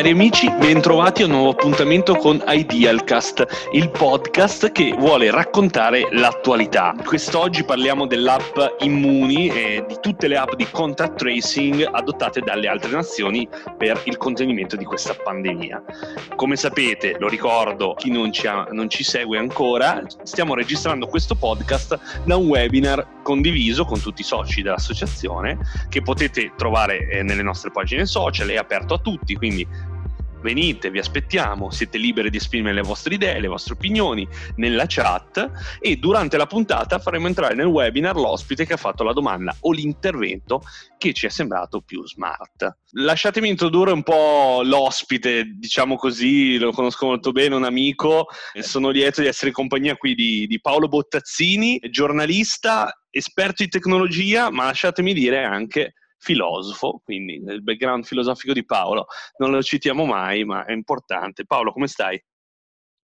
Cari amici, bentrovati a un nuovo appuntamento con Idealcast, il podcast che vuole raccontare l'attualità. Quest'oggi parliamo dell'app Immuni e di tutte le app di contact tracing adottate dalle altre nazioni per il contenimento di questa pandemia. Come sapete, lo ricordo, chi non ci, ha, non ci segue ancora, stiamo registrando questo podcast da un webinar condiviso con tutti i soci dell'associazione che potete trovare eh, nelle nostre pagine social, è aperto a tutti, quindi venite, vi aspettiamo, siete liberi di esprimere le vostre idee, le vostre opinioni nella chat e durante la puntata faremo entrare nel webinar l'ospite che ha fatto la domanda o l'intervento che ci è sembrato più smart. Lasciatemi introdurre un po' l'ospite, diciamo così, lo conosco molto bene, un amico, sono lieto di essere in compagnia qui di, di Paolo Bottazzini, giornalista, esperto di tecnologia, ma lasciatemi dire anche filosofo, quindi nel background filosofico di Paolo. Non lo citiamo mai, ma è importante. Paolo, come stai?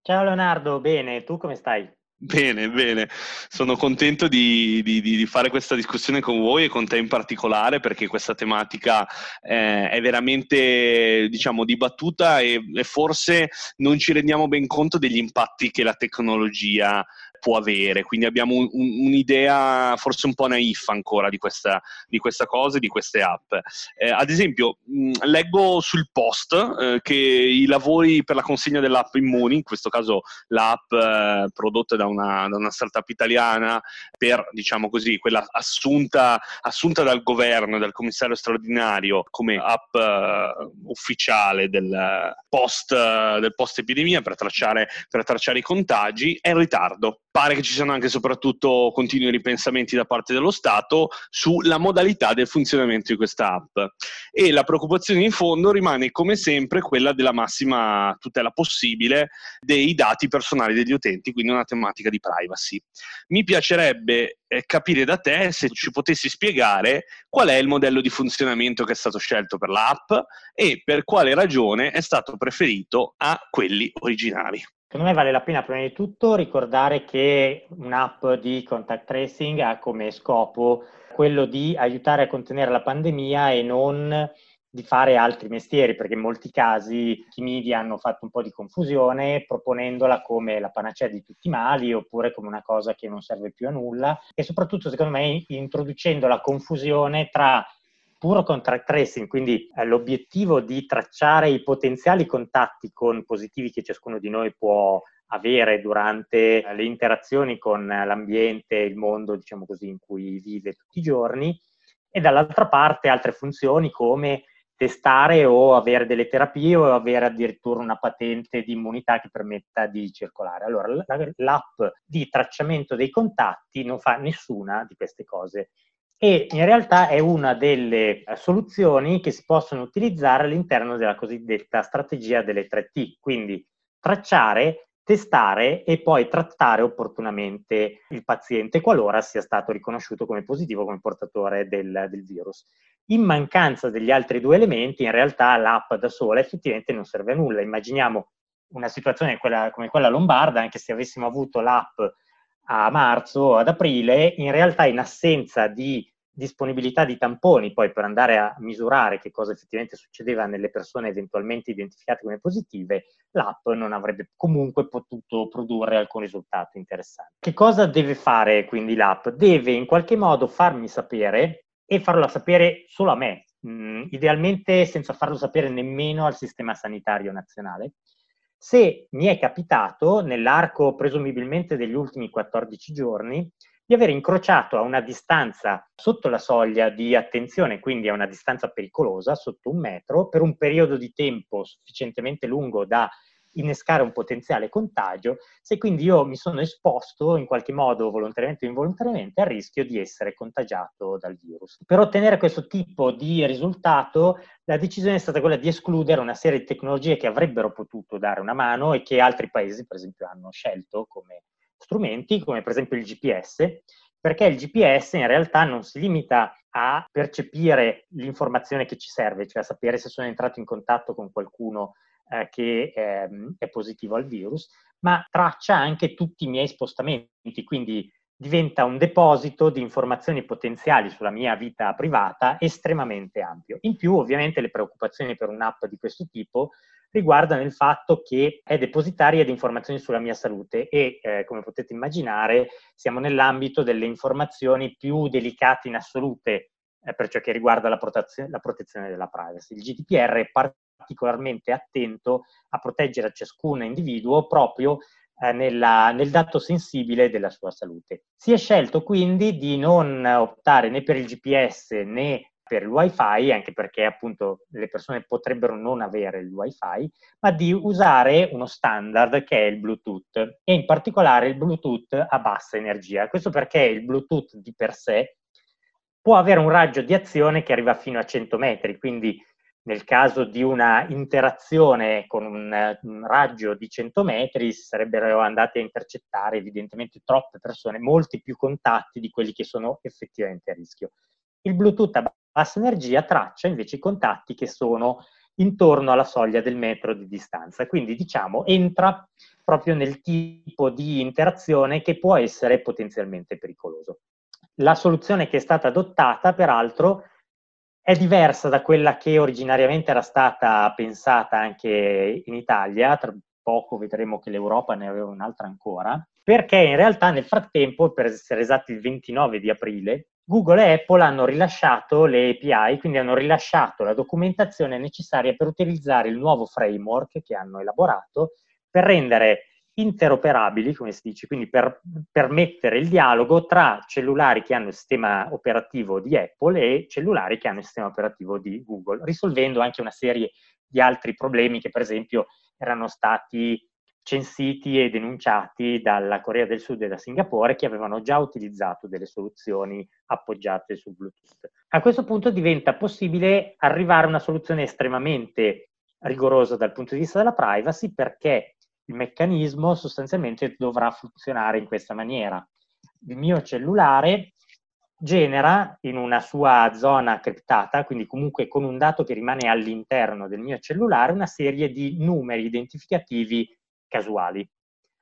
Ciao Leonardo, bene, tu come stai? Bene, bene, sono contento di, di, di, fare questa discussione con voi e con te in particolare perché questa tematica eh, è veramente, diciamo, dibattuta e, e, forse non ci rendiamo ben conto degli impatti che la tecnologia può avere, quindi abbiamo un, un, un'idea forse un po' naif ancora di questa, di questa cosa e di queste app. Eh, ad esempio, mh, leggo sul post eh, che i lavori per la consegna dell'app Immuni, in questo caso l'app eh, prodotta da una, da una, startup italiana per, diciamo così, quella assunta, assunta dal governo, dal commissario straordinario come app eh, ufficiale del post, del post epidemia per tracciare, per tracciare i contagi, è in ritardo pare che ci siano anche e soprattutto continui ripensamenti da parte dello Stato sulla modalità del funzionamento di questa app. E la preoccupazione in fondo rimane come sempre quella della massima tutela possibile dei dati personali degli utenti, quindi una tematica di privacy. Mi piacerebbe eh, capire da te se ci potessi spiegare qual è il modello di funzionamento che è stato scelto per l'app e per quale ragione è stato preferito a quelli originali. Secondo me vale la pena prima di tutto ricordare che un'app di contact tracing ha come scopo quello di aiutare a contenere la pandemia e non di fare altri mestieri, perché in molti casi i media hanno fatto un po' di confusione proponendola come la panacea di tutti i mali oppure come una cosa che non serve più a nulla e soprattutto secondo me introducendo la confusione tra puro contact tracing, quindi eh, l'obiettivo di tracciare i potenziali contatti con positivi che ciascuno di noi può avere durante le interazioni con l'ambiente, il mondo, diciamo così, in cui vive tutti i giorni, e dall'altra parte altre funzioni come testare o avere delle terapie o avere addirittura una patente di immunità che permetta di circolare. Allora, l'app di tracciamento dei contatti non fa nessuna di queste cose e in realtà è una delle eh, soluzioni che si possono utilizzare all'interno della cosiddetta strategia delle 3T, quindi tracciare, testare e poi trattare opportunamente il paziente qualora sia stato riconosciuto come positivo, come portatore del, del virus. In mancanza degli altri due elementi, in realtà l'app da sola effettivamente non serve a nulla. Immaginiamo una situazione quella, come quella lombarda, anche se avessimo avuto l'app a marzo ad aprile, in realtà in assenza di disponibilità di tamponi poi per andare a misurare che cosa effettivamente succedeva nelle persone eventualmente identificate come positive, l'app non avrebbe comunque potuto produrre alcun risultato interessante. Che cosa deve fare quindi l'app? Deve in qualche modo farmi sapere e farlo sapere solo a me, mm, idealmente senza farlo sapere nemmeno al sistema sanitario nazionale, se mi è capitato, nell'arco presumibilmente degli ultimi 14 giorni, di aver incrociato a una distanza sotto la soglia di attenzione, quindi a una distanza pericolosa, sotto un metro, per un periodo di tempo sufficientemente lungo da innescare un potenziale contagio, se quindi io mi sono esposto in qualche modo, volontariamente o involontariamente, al rischio di essere contagiato dal virus. Per ottenere questo tipo di risultato, la decisione è stata quella di escludere una serie di tecnologie che avrebbero potuto dare una mano e che altri paesi, per esempio, hanno scelto come strumenti, come per esempio il GPS, perché il GPS in realtà non si limita a percepire l'informazione che ci serve, cioè a sapere se sono entrato in contatto con qualcuno eh, che eh, è positivo al virus, ma traccia anche tutti i miei spostamenti, quindi diventa un deposito di informazioni potenziali sulla mia vita privata estremamente ampio. In più, ovviamente, le preoccupazioni per un'app di questo tipo riguardano il fatto che è depositaria di informazioni sulla mia salute e, eh, come potete immaginare, siamo nell'ambito delle informazioni più delicate in assolute eh, per ciò che riguarda la, protezio- la protezione della privacy. Il GDPR è particolarmente attento a proteggere ciascun individuo proprio eh, nella, nel dato sensibile della sua salute. Si è scelto quindi di non optare né per il GPS né per il wifi, anche perché appunto le persone potrebbero non avere il wifi, ma di usare uno standard che è il Bluetooth e in particolare il Bluetooth a bassa energia. Questo perché il Bluetooth di per sé può avere un raggio di azione che arriva fino a 100 metri, quindi nel caso di una interazione con un, un, raggio di 100 metri sarebbero andate a intercettare evidentemente troppe persone, molti più contatti di quelli che sono effettivamente a rischio. Il Bluetooth a bassa energia traccia invece i contatti che sono intorno alla soglia del metro di distanza, quindi diciamo entra proprio nel tipo di interazione che può essere potenzialmente pericoloso. La soluzione che è stata adottata, peraltro, è diversa da quella che originariamente era stata pensata anche in Italia, tra poco vedremo che l'Europa ne aveva un'altra ancora, perché in realtà nel frattempo, per essere esatti il 29 di aprile, Google e Apple hanno rilasciato le API, quindi hanno rilasciato la documentazione necessaria per utilizzare il nuovo framework che hanno elaborato per rendere interoperabili, come si dice, quindi per permettere il dialogo tra cellulari che hanno il sistema operativo di Apple e cellulari che hanno il sistema operativo di Google, risolvendo anche una serie di altri problemi che per esempio erano stati censiti e denunciati dalla Corea del Sud e da Singapore che avevano già utilizzato delle soluzioni appoggiate su Bluetooth. A questo punto diventa possibile arrivare a una soluzione estremamente rigorosa dal punto di vista della privacy perché il meccanismo sostanzialmente dovrà funzionare in questa maniera. Il mio cellulare genera in una sua zona criptata, quindi comunque con un dato che rimane all'interno del mio cellulare, una serie di numeri identificativi casuali.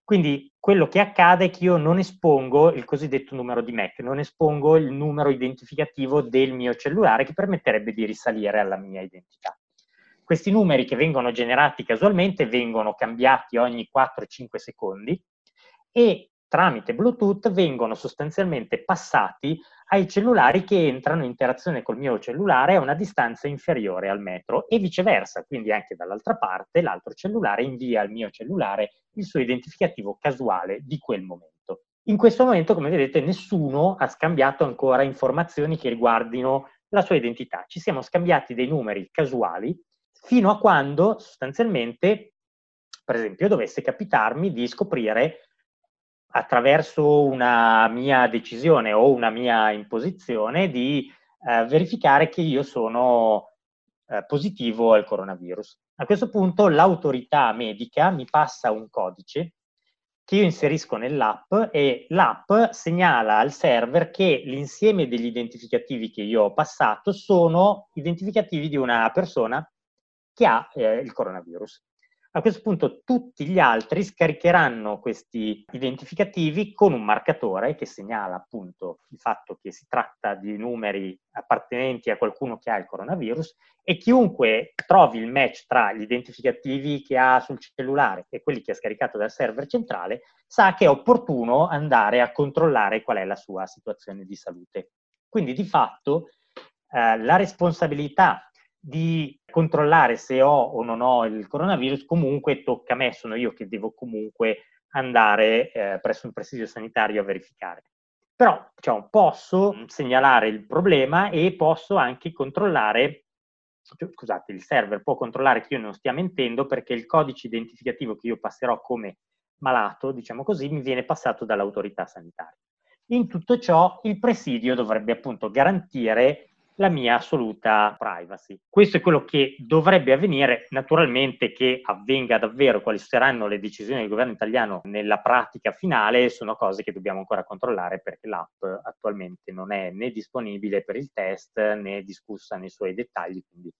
Quindi quello che accade è che io non espongo il cosiddetto numero di MAC, non espongo il numero identificativo del mio cellulare che permetterebbe di risalire alla mia identità. Questi numeri che vengono generati casualmente vengono cambiati ogni 4-5 secondi e tramite Bluetooth vengono sostanzialmente passati ai cellulari che entrano in interazione col mio cellulare a una distanza inferiore al metro e viceversa, quindi anche dall'altra parte l'altro cellulare invia al mio cellulare il suo identificativo casuale di quel momento. In questo momento, come vedete, nessuno ha scambiato ancora informazioni che riguardino la sua identità. Ci siamo scambiati dei numeri casuali fino a quando sostanzialmente, per esempio, dovesse capitarmi di scoprire attraverso una mia decisione o una mia imposizione di eh, verificare che io sono eh, positivo al coronavirus. A questo punto l'autorità medica mi passa un codice che io inserisco nell'app e l'app segnala al server che l'insieme degli identificativi che io ho passato sono identificativi di una persona che ha eh, il coronavirus. A questo punto tutti gli altri scaricheranno questi identificativi con un marcatore che segnala appunto il fatto che si tratta di numeri appartenenti a qualcuno che ha il coronavirus e chiunque trovi il match tra gli identificativi che ha sul cellulare e quelli che ha scaricato dal server centrale sa che è opportuno andare a controllare qual è la sua situazione di salute. Quindi di fatto eh, la responsabilità di controllare se ho o non ho il coronavirus, comunque tocca a me, sono io che devo comunque andare eh, presso un presidio sanitario a verificare. Però diciamo, posso segnalare il problema e posso anche controllare, scusate, il server può controllare che io non stia mentendo perché il codice identificativo che io passerò come malato, diciamo così, mi viene passato dall'autorità sanitaria. In tutto ciò il presidio dovrebbe appunto garantire la mia assoluta privacy. Questo è quello che dovrebbe avvenire, naturalmente che avvenga davvero quali saranno le decisioni del governo italiano nella pratica finale sono cose che dobbiamo ancora controllare perché l'app attualmente non è né disponibile per il test né discussa nei suoi dettagli, quindi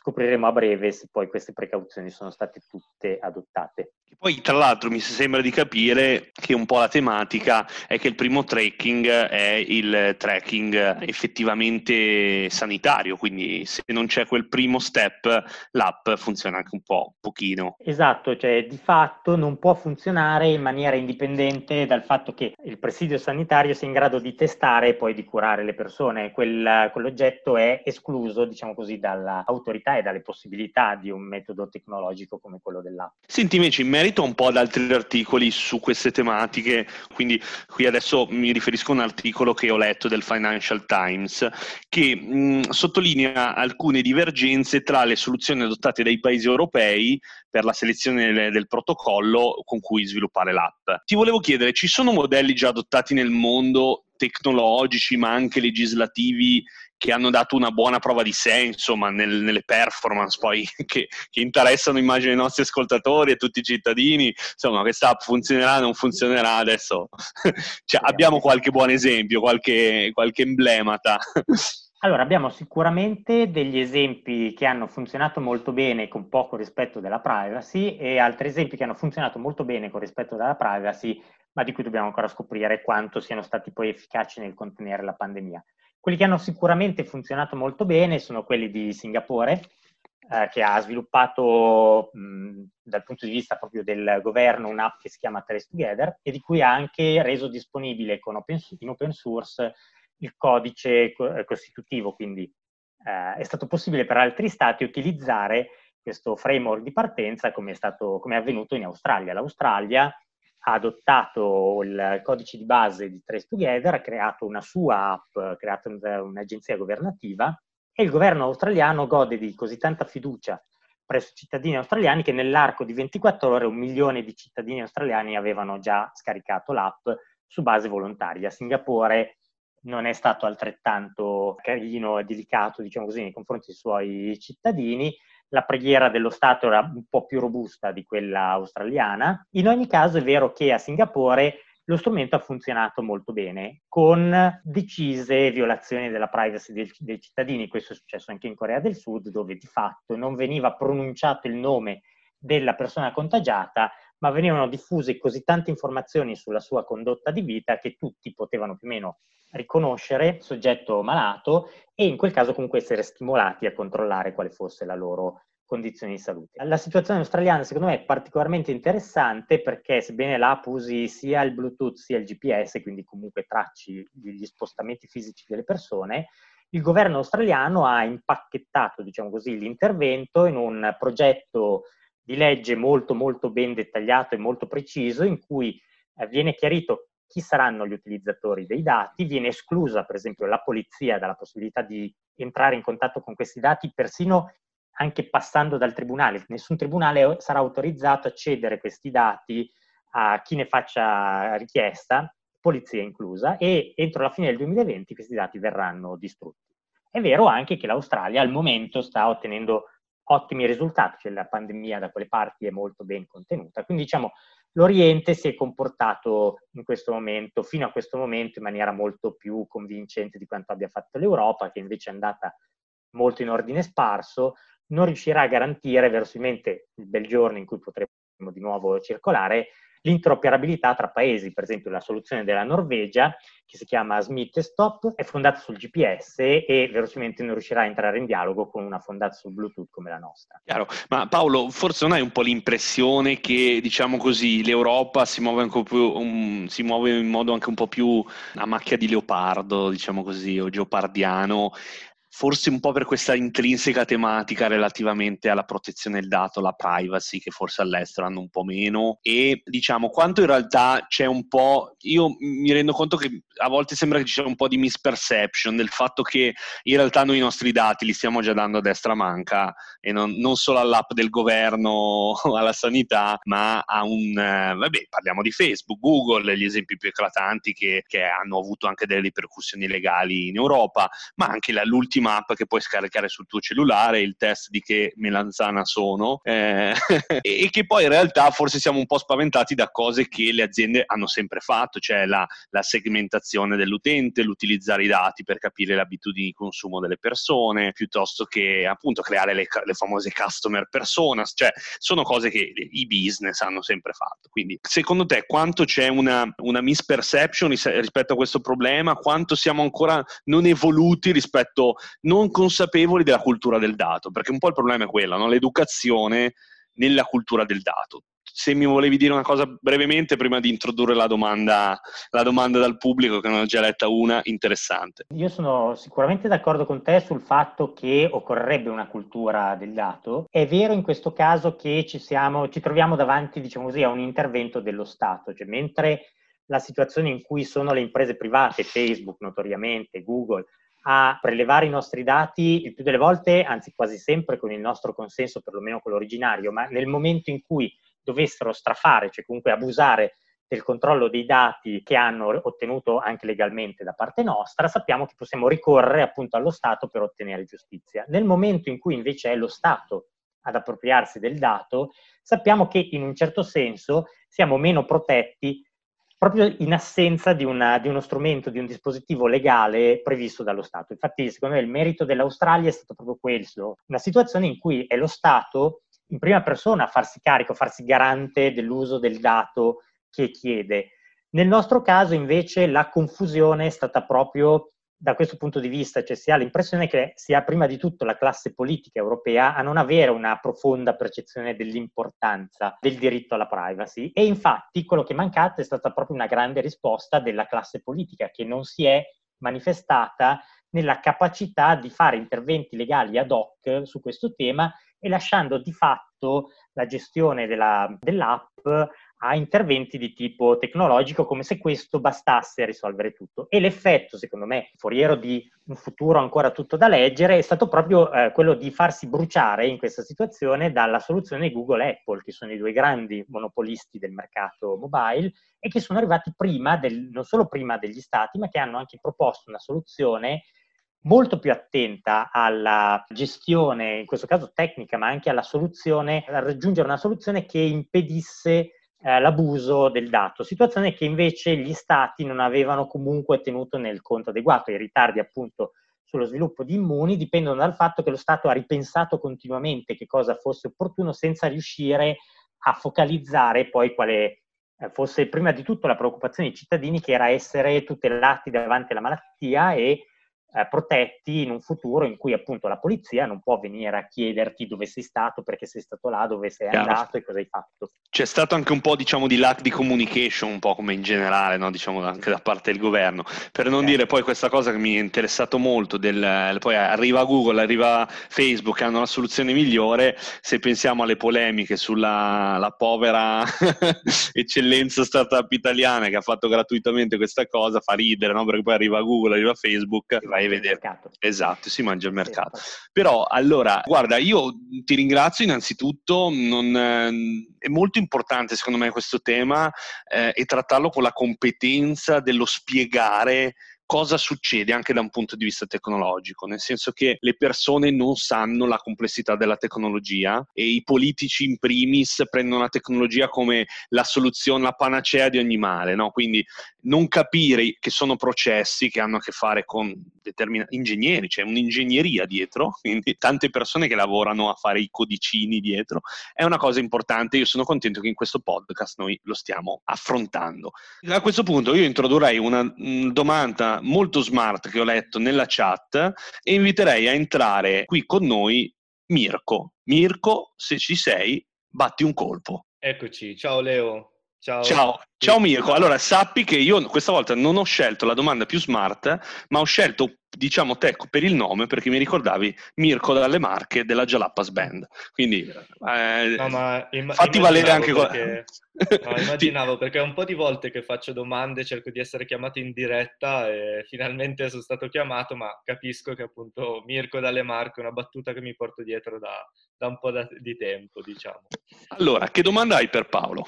scopriremo a breve se poi queste precauzioni sono state tutte adottate. Poi, tra l'altro, mi sembra di capire che un po' la tematica è che il primo tracking è il tracking effettivamente sanitario, quindi se non c'è quel primo step, l'app funziona anche un po', pochino. Esatto, cioè di fatto non può funzionare in maniera indipendente dal fatto che il presidio sanitario sia in grado di testare e poi di curare le persone. Quel, quell'oggetto è escluso, diciamo così, dall'autorità e dalle possibilità di un metodo tecnologico come quello dell'app. Senti invece in merito un po' ad altri articoli su queste tematiche, quindi qui adesso mi riferisco a un articolo che ho letto del Financial Times che mh, sottolinea alcune divergenze tra le soluzioni adottate dai paesi europei per la selezione del, del protocollo con cui sviluppare l'app. Ti volevo chiedere, ci sono modelli già adottati nel mondo tecnologici ma anche legislativi che hanno dato una buona prova di sé, insomma, nel, nelle performance poi che, che, interessano, immagino, i nostri ascoltatori e tutti i cittadini. Insomma, questa app funzionerà o non funzionerà adesso. cioè, abbiamo qualche buon esempio, qualche, qualche emblemata. Allora, abbiamo sicuramente degli esempi che hanno funzionato molto bene con poco rispetto della privacy e altri esempi che hanno funzionato molto bene con rispetto della privacy, ma di cui dobbiamo ancora scoprire quanto siano stati poi efficaci nel contenere la pandemia. Quelli che hanno sicuramente funzionato molto bene sono quelli di Singapore, eh, che ha sviluppato mh, dal punto di vista proprio del governo un'app che si chiama Trace Together e di cui ha anche reso disponibile open, in open source il codice co- eh, costitutivo, quindi eh, è stato possibile per altri stati utilizzare questo framework di partenza come è, stato, come è avvenuto in Australia. L'Australia ha adottato il codice di base di Trace Together, ha creato una sua app, ha creato un'agenzia governativa e il governo australiano gode di così tanta fiducia presso i cittadini australiani che nell'arco di 24 ore un milione di cittadini australiani avevano già scaricato l'app su base volontaria. Singapore non è stato altrettanto carino e delicato, diciamo così, nei confronti dei suoi cittadini la preghiera dello Stato era un po' più robusta di quella australiana. In ogni caso è vero che a Singapore lo strumento ha funzionato molto bene, con decise violazioni della privacy dei, dei, cittadini. Questo è successo anche in Corea del Sud, dove di fatto non veniva pronunciato il nome della persona contagiata, ma venivano diffuse così tante informazioni sulla sua condotta di vita che tutti potevano più o meno riconoscere soggetto malato e in quel caso comunque essere stimolati a controllare quale fosse la loro condizione di salute. La situazione australiana secondo me è particolarmente interessante perché sebbene l'app usi sia il Bluetooth sia il GPS, quindi comunque tracci gli spostamenti fisici delle persone, il governo australiano ha impacchettato, diciamo così, l'intervento in un progetto di legge molto molto ben dettagliato e molto preciso in cui eh, viene chiarito chi saranno gli utilizzatori dei dati, viene esclusa per esempio la polizia dalla possibilità di entrare in contatto con questi dati persino anche passando dal tribunale. Nessun tribunale sarà autorizzato a cedere questi dati a chi ne faccia richiesta, polizia inclusa, e entro la fine del 2020 questi dati verranno distrutti. È vero anche che l'Australia al momento sta ottenendo ottimi risultati, cioè la pandemia da quelle parti è molto ben contenuta, quindi diciamo L'Oriente si è comportato in questo momento, fino a questo momento, in maniera molto più convincente di quanto abbia fatto l'Europa, che invece è andata molto in ordine sparso, non riuscirà a garantire verosimilmente il bel giorno in cui potremo di nuovo circolare l'interoperabilità tra paesi, per esempio la soluzione della Norvegia, che si chiama Smith Stop, è fondata sul GPS e verosimilmente non riuscirà a entrare in dialogo con una fondata sul Bluetooth come la nostra. Chiaro, ma Paolo, forse non hai un po' l'impressione che, diciamo così, l'Europa si muove, più, um, si muove in modo anche un po' più a macchia di leopardo, diciamo così, o geopardiano, forse un po' per questa intrinseca tematica relativamente alla protezione del dato, la privacy, che forse all'estero hanno un po' meno, e diciamo quanto in realtà c'è un po', io mi rendo conto che a volte sembra che ci sia un po' di misperception del fatto che in realtà noi i nostri dati li stiamo già dando a destra manca e non, non solo all'app del governo alla sanità, ma a un, eh, vabbè, parliamo di Facebook, Google, gli esempi più eclatanti che, che hanno avuto anche delle ripercussioni legali in Europa, ma anche l'ultima app che puoi scaricare sul tuo cellulare, il test di che melanzana sono, eh, e che poi in realtà forse siamo un po' spaventati da cose che le aziende hanno sempre fatto, cioè la, la segmentazione dell'utente, l'utilizzare i dati per capire le abitudini di consumo delle persone, piuttosto che appunto creare le, le famose customer personas, cioè sono cose che i business hanno sempre fatto. Quindi secondo te quanto c'è una, una misperception rispetto a questo problema, quanto siamo ancora non evoluti rispetto, non consapevoli della cultura del dato? Perché un po' il problema è quello, no? l'educazione nella cultura del dato se mi volevi dire una cosa brevemente prima di introdurre la domanda, la domanda dal pubblico, che ne ho già letta una interessante. Io sono sicuramente d'accordo con te sul fatto che occorrerebbe una cultura del dato. È vero in questo caso che ci, siamo, ci troviamo davanti, diciamo così, a un intervento dello Stato, cioè mentre la situazione in cui sono le imprese private, Facebook notoriamente, Google, a prelevare i nostri dati il più delle volte, anzi quasi sempre con il nostro consenso, perlomeno quello originario, ma nel momento in cui dovessero strafare, cioè comunque abusare del controllo dei dati che hanno ottenuto anche legalmente da parte nostra, sappiamo che possiamo ricorrere appunto allo Stato per ottenere giustizia. Nel momento in cui invece è lo Stato ad appropriarsi del dato, sappiamo che in un certo senso siamo meno protetti proprio in assenza di, una, di, uno strumento, di un dispositivo legale previsto dallo Stato. Infatti, secondo me, il merito dell'Australia è stato proprio questo, una situazione in cui è lo Stato in prima persona a farsi carico, a farsi garante dell'uso del dato che chiede. Nel nostro caso invece la confusione è stata proprio da questo punto di vista, cioè si ha l'impressione che sia prima di tutto la classe politica europea a non avere una profonda percezione dell'importanza del diritto alla privacy. E infatti quello che è mancato è stata proprio una grande risposta della classe politica che non si è manifestata nella capacità di fare interventi legali ad hoc su questo tema e lasciando di fatto la gestione della, dell'app a interventi di tipo tecnologico come se questo bastasse a risolvere tutto. E l'effetto, secondo me, foriero di un futuro ancora tutto da leggere, è stato proprio eh, quello di farsi bruciare in questa situazione dalla soluzione Google e Apple, che sono i due grandi monopolisti del mercato mobile e che sono arrivati prima, del, non solo prima degli stati, ma che hanno anche proposto una soluzione molto più attenta alla gestione, in questo caso tecnica, ma anche alla soluzione, a raggiungere una soluzione che impedisse eh, l'abuso del dato, situazione che invece gli stati non avevano comunque tenuto nel conto adeguato. I ritardi appunto sullo sviluppo di immuni dipendono dal fatto che lo Stato ha ripensato continuamente che cosa fosse opportuno senza riuscire a focalizzare poi quale eh, fosse prima di tutto la preoccupazione dei cittadini che era essere tutelati davanti alla malattia e eh, protetti in un futuro in cui appunto la polizia non può venire a chiederti dove sei stato, perché sei stato là, dove sei Chiaro. andato e cosa hai fatto. C'è stato anche un po' diciamo di lack di communication, un po' come in generale, no? diciamo anche da parte del governo, per non eh. dire poi questa cosa che mi è interessato molto, del, poi arriva Google, arriva Facebook, hanno la soluzione migliore, se pensiamo alle polemiche sulla la povera eccellenza startup italiana che ha fatto gratuitamente questa cosa, fa ridere, no? perché poi arriva Google, arriva Facebook, va vai a vedere. Esatto, si mangia il mercato. Però allora, guarda, io ti ringrazio innanzitutto, non, eh, è molto importante secondo me questo tema eh, e trattarlo con la competenza dello spiegare cosa succede anche da un punto di vista tecnologico, nel senso che le persone non sanno la complessità della tecnologia e i politici in primis prendono la tecnologia come la soluzione, la panacea di ogni male, no? quindi non capire che sono processi che hanno a che fare con determinati ingegneri, c'è cioè un'ingegneria dietro, quindi tante persone che lavorano a fare i codicini dietro, è una cosa importante. Io sono contento che in questo podcast noi lo stiamo affrontando. A questo punto io introdurrei una domanda molto smart che ho letto nella chat e inviterei a entrare qui con noi Mirko. Mirko, se ci sei, batti un colpo. Eccoci, ciao Leo. Ciao. Ciao. Ciao Mirko, allora sappi che io questa volta non ho scelto la domanda più smart, ma ho scelto, diciamo, te per il nome perché mi ricordavi Mirko dalle Marche della Jalapas Band. Quindi eh, no, im- fatti valere anche perché, no, immaginavo perché un po' di volte che faccio domande cerco di essere chiamato in diretta e finalmente sono stato chiamato, ma capisco che appunto Mirko dalle Marche è una battuta che mi porto dietro da, da un po' da, di tempo, diciamo. Allora, che domanda hai per Paolo?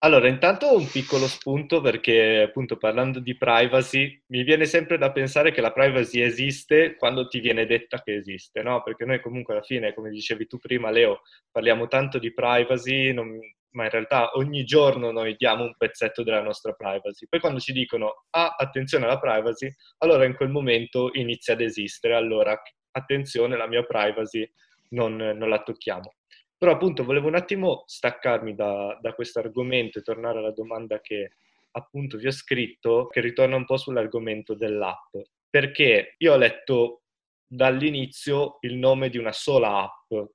Allora, intanto un piccolo spunto perché appunto parlando di privacy mi viene sempre da pensare che la privacy esiste quando ti viene detta che esiste, no? Perché noi comunque alla fine, come dicevi tu prima Leo, parliamo tanto di privacy, non, ma in realtà ogni giorno noi diamo un pezzetto della nostra privacy. Poi quando ci dicono ah, attenzione alla privacy, allora in quel momento inizia ad esistere, allora attenzione, la mia privacy non, non la tocchiamo. Però appunto volevo un attimo staccarmi da, da questo argomento e tornare alla domanda che appunto vi ho scritto, che ritorna un po' sull'argomento dell'app, perché io ho letto dall'inizio il nome di una sola app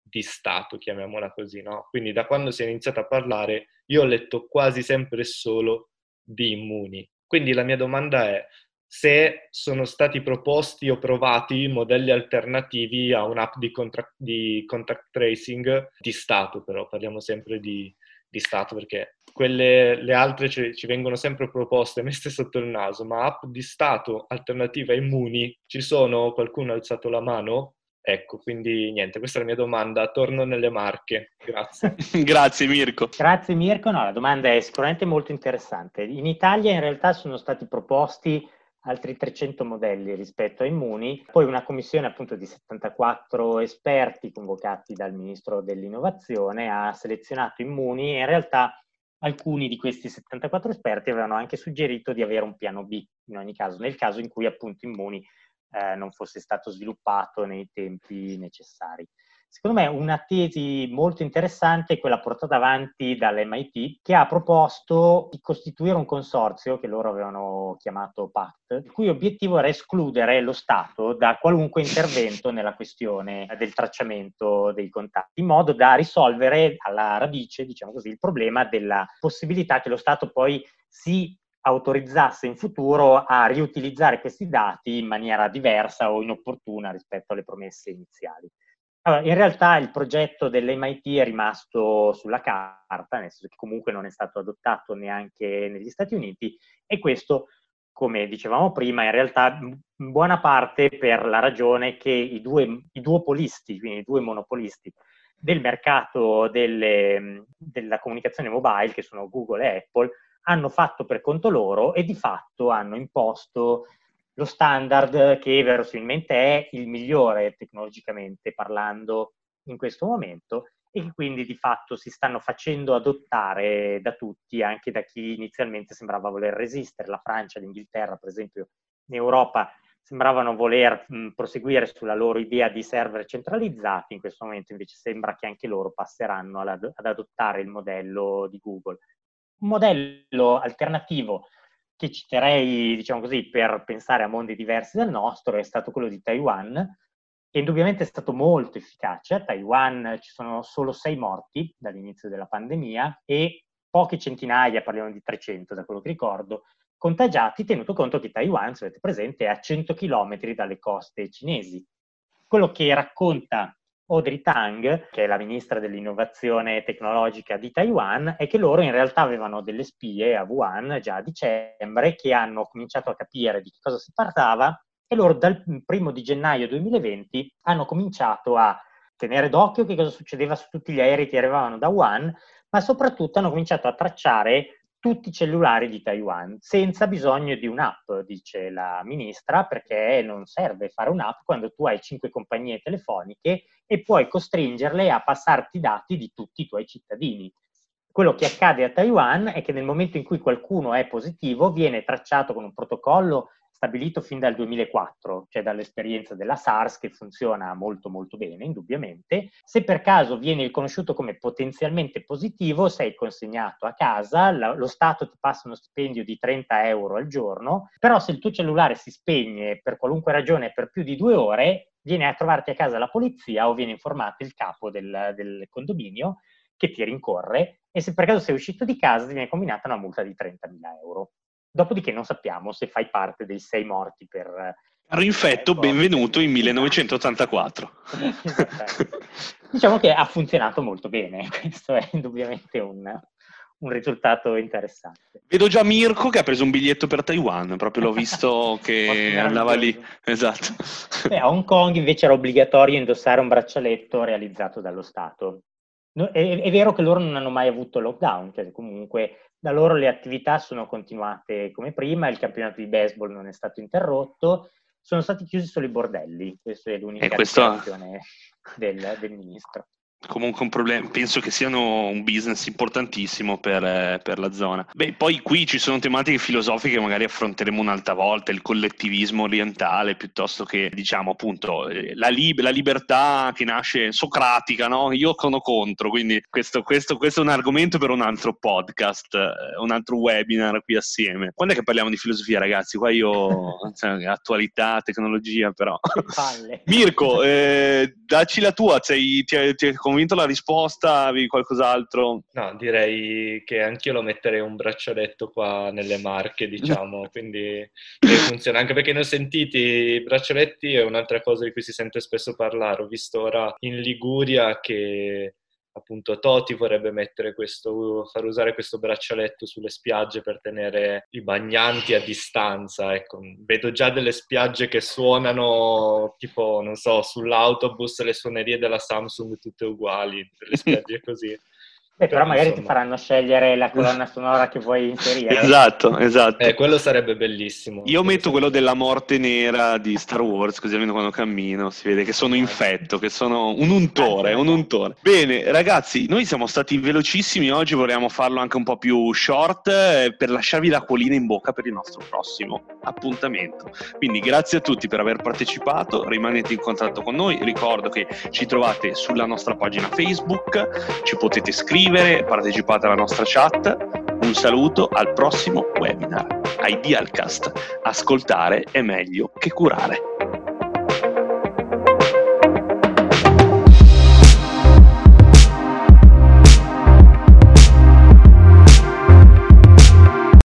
di Stato, chiamiamola così, no? Quindi da quando si è iniziato a parlare, io ho letto quasi sempre solo di immuni. Quindi la mia domanda è, se sono stati proposti o provati modelli alternativi a un'app di, contra- di contact tracing di Stato, però parliamo sempre di, di Stato perché quelle, le altre ci, ci, vengono sempre proposte, messe sotto il naso, ma app di Stato alternative a Immuni, ci sono? Qualcuno ha alzato la mano? Ecco, quindi niente, questa è la mia domanda. Torno nelle marche. Grazie. Grazie Mirko. Grazie Mirko. No, la domanda è sicuramente molto interessante. In Italia in realtà sono stati proposti altri 300 modelli rispetto ai Immuni, poi una commissione appunto di 74 esperti convocati dal Ministro dell'Innovazione ha selezionato Immuni e in realtà alcuni di questi 74 esperti avevano anche suggerito di avere un piano B in ogni caso, nel caso in cui appunto Immuni eh, non fosse stato sviluppato nei tempi necessari. Secondo me una tesi molto interessante è quella portata avanti dall'MIT che ha proposto di costituire un consorzio che loro avevano chiamato PACT, il cui obiettivo era escludere lo Stato da qualunque intervento nella questione del tracciamento dei contatti, in modo da risolvere alla radice, diciamo così, il problema della possibilità che lo Stato poi si autorizzasse in futuro a riutilizzare questi dati in maniera diversa o inopportuna rispetto alle promesse iniziali. Allora, in realtà il progetto dell'MIT è rimasto sulla carta, nel senso che comunque non è stato adottato neanche negli Stati Uniti e questo, come dicevamo prima, in realtà in buona parte per la ragione che i due i duopolisti, quindi i due monopolisti del mercato delle, della comunicazione mobile, che sono Google e Apple, hanno fatto per conto loro e di fatto hanno imposto lo standard che verosimilmente è il migliore tecnologicamente parlando in questo momento e che quindi di fatto si stanno facendo adottare da tutti, anche da chi inizialmente sembrava voler resistere. La Francia, l'Inghilterra, per esempio, in Europa sembravano voler mh, proseguire sulla loro idea di server centralizzati, in questo momento invece sembra che anche loro passeranno ad, ad adottare il modello di Google. Un modello alternativo che citerei, diciamo così, per pensare a mondi diversi dal nostro è stato quello di Taiwan, che indubbiamente è stato molto efficace. A Taiwan ci sono solo sei morti dall'inizio della pandemia e poche centinaia, parliamo di 300 da quello che ricordo, contagiati, tenuto conto che Taiwan, se avete presente, è a 100 km dalle coste cinesi. Quello che racconta Audrey Tang, che è la ministra dell'innovazione tecnologica di Taiwan, è che loro in realtà avevano delle spie a Wuhan già a dicembre che hanno cominciato a capire di che cosa si parlava e loro dal primo di gennaio 2020 hanno cominciato a tenere d'occhio che cosa succedeva su tutti gli aerei che arrivavano da Wuhan, ma soprattutto hanno cominciato a tracciare tutti i cellulari di Taiwan, senza bisogno di un'app, dice la ministra, perché non serve fare un'app quando tu hai cinque compagnie telefoniche e puoi costringerle a passarti i dati di tutti i tuoi cittadini. Quello che accade a Taiwan è che nel momento in cui qualcuno è positivo viene tracciato con un protocollo stabilito fin dal 2004, cioè dall'esperienza della SARS che funziona molto molto bene, indubbiamente. Se per caso viene riconosciuto come potenzialmente positivo, sei consegnato a casa, lo Stato ti passa uno stipendio di 30 euro al giorno, però se il tuo cellulare si spegne per qualunque ragione per più di due ore, viene a trovarti a casa la polizia o viene informato il capo del, del condominio che ti rincorre e se per caso sei uscito di casa ti viene combinata una multa di 30.000 euro. Dopodiché non sappiamo se fai parte dei sei morti per... Caro infetto, benvenuto in 1984. diciamo che ha funzionato molto bene, questo è indubbiamente un, un risultato interessante. Vedo già Mirko che ha preso un biglietto per Taiwan, proprio l'ho visto che andava lì. Esatto. Beh, a Hong Kong invece era obbligatorio indossare un braccialetto realizzato dallo Stato. No, è, è, vero che loro non hanno mai avuto lockdown, cioè comunque da loro le attività sono continuate come prima, il campionato di baseball non è stato interrotto, sono stati chiusi solo i bordelli, questa è l'unica questo... del, del ministro comunque un problema, penso che siano un business importantissimo per, eh, per, la zona. Beh, poi qui ci sono tematiche filosofiche che magari affronteremo un'altra volta, il collettivismo orientale piuttosto che, diciamo, appunto, eh, la, lib- la libertà che nasce socratica, no? Io sono contro, quindi questo, questo, questo, è un argomento per un altro podcast, eh, un altro webinar qui assieme. Quando è che parliamo di filosofia, ragazzi? Qua io, cioè, attualità, tecnologia, però. Mirko, eh, dacci la tua, sei, ti, ti, ti convinto la risposta? Avevi qualcos'altro? No, direi che anch'io lo metterei un braccialetto qua nelle marche, diciamo, quindi funziona. Anche perché ne ho sentiti i braccialetti, è un'altra cosa di cui si sente spesso parlare. Ho visto ora in Liguria che appunto Toti vorrebbe mettere questo, far usare questo braccialetto sulle spiagge per tenere i bagnanti a distanza. Ecco, vedo già delle spiagge che suonano tipo, non so, sull'autobus le suonerie della Samsung tutte uguali, delle spiagge così. Beh, però magari insomma... ti faranno scegliere la colonna sonora che vuoi inserire. Esatto, esatto. Eh, quello sarebbe bellissimo. Io metto quello della morte nera di Star Wars, così almeno quando cammino si vede che sono infetto, che sono un untore, un untore. Bene, ragazzi, noi siamo stati velocissimi oggi, vorremmo farlo anche un po' più short eh, per lasciarvi l'acquolina in bocca per il nostro prossimo appuntamento. Quindi grazie a tutti per aver partecipato, rimanete in contatto con noi, ricordo che ci trovate sulla nostra pagina Facebook, ci potete scrivere scrivere, partecipate alla nostra chat. Un saluto al prossimo webinar. Idealcast. Ascoltare è meglio che curare.